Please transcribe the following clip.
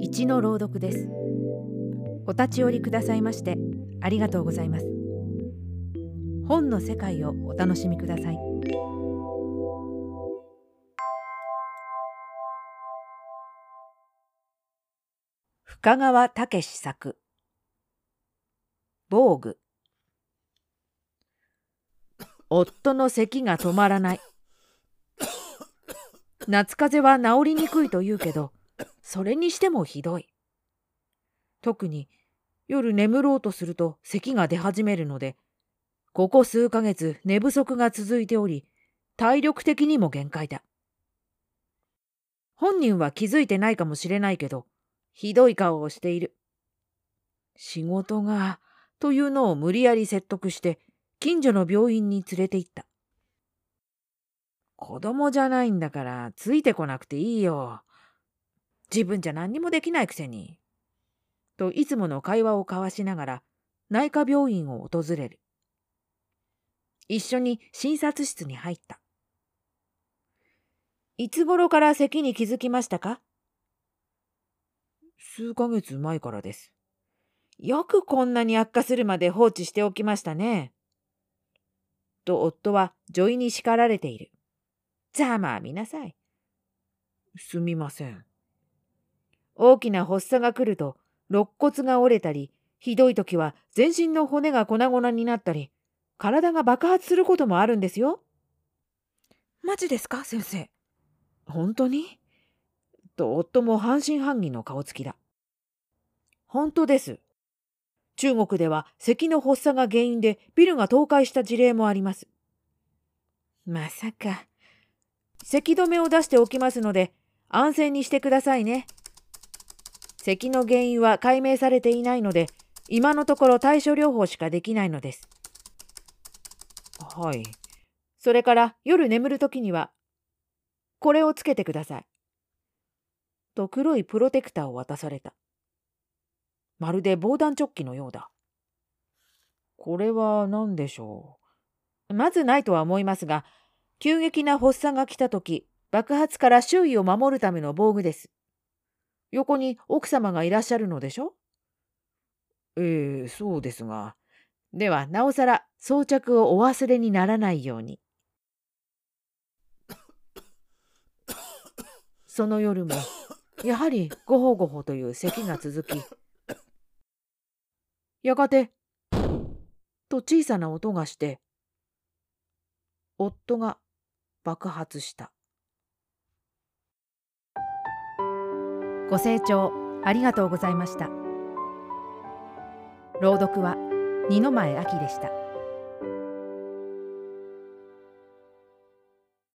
一の朗読です。お立ち寄りくださいましてありがとうございます。本の世界をお楽しみください。深川武史作。防具。夫の咳が止まらない。夏風邪は治りにくいと言うけどそれにしてもひどい特に夜眠ろうとすると咳が出始めるのでここ数ヶ月寝不足が続いており体力的にも限界だ本人は気づいてないかもしれないけどひどい顔をしている仕事がというのを無理やり説得して近所の病院に連れて行った。子供じゃないんだからついてこなくていいよ。自分じゃ何にもできないくせに。といつもの会話を交わしながら内科病院を訪れる。一緒に診察室に入った。いつ頃から咳に気づきましたか？数ヶ月前からです。よくこんなに悪化するまで放置しておきましたね。と夫は女医に叱られている。ざまあ見なさい。すみません。大きな発作が来ると肋骨が折れたり、ひどい時は全身の骨が粉々になったり、体が爆発することもあるんですよ。マジですか先生。本当に？と夫も半信半疑の顔つきだ。本当です。中国では咳の発作が原因でビルが倒壊した事例もあります。まさか。咳止めを出しておきますので安静にしてくださいね。咳の原因は解明されていないので今のところ対処療法しかできないのです。はい。それから夜眠るときにはこれをつけてください。と黒いプロテクターを渡された。まるで防弾チョッキのようだ。これは何でしょう？まずないとは思いますが、急激な発作が来た時、爆発から周囲を守るための防具です。横に奥様がいらっしゃるのでしょ？ええそうですが。では、なおさら装着をお忘れにならないように。その夜も、やはりごほごほという咳が続き、やがて、と小さな音がして、夫が爆発した。ご清聴ありがとうございました。朗読は二の前明でした。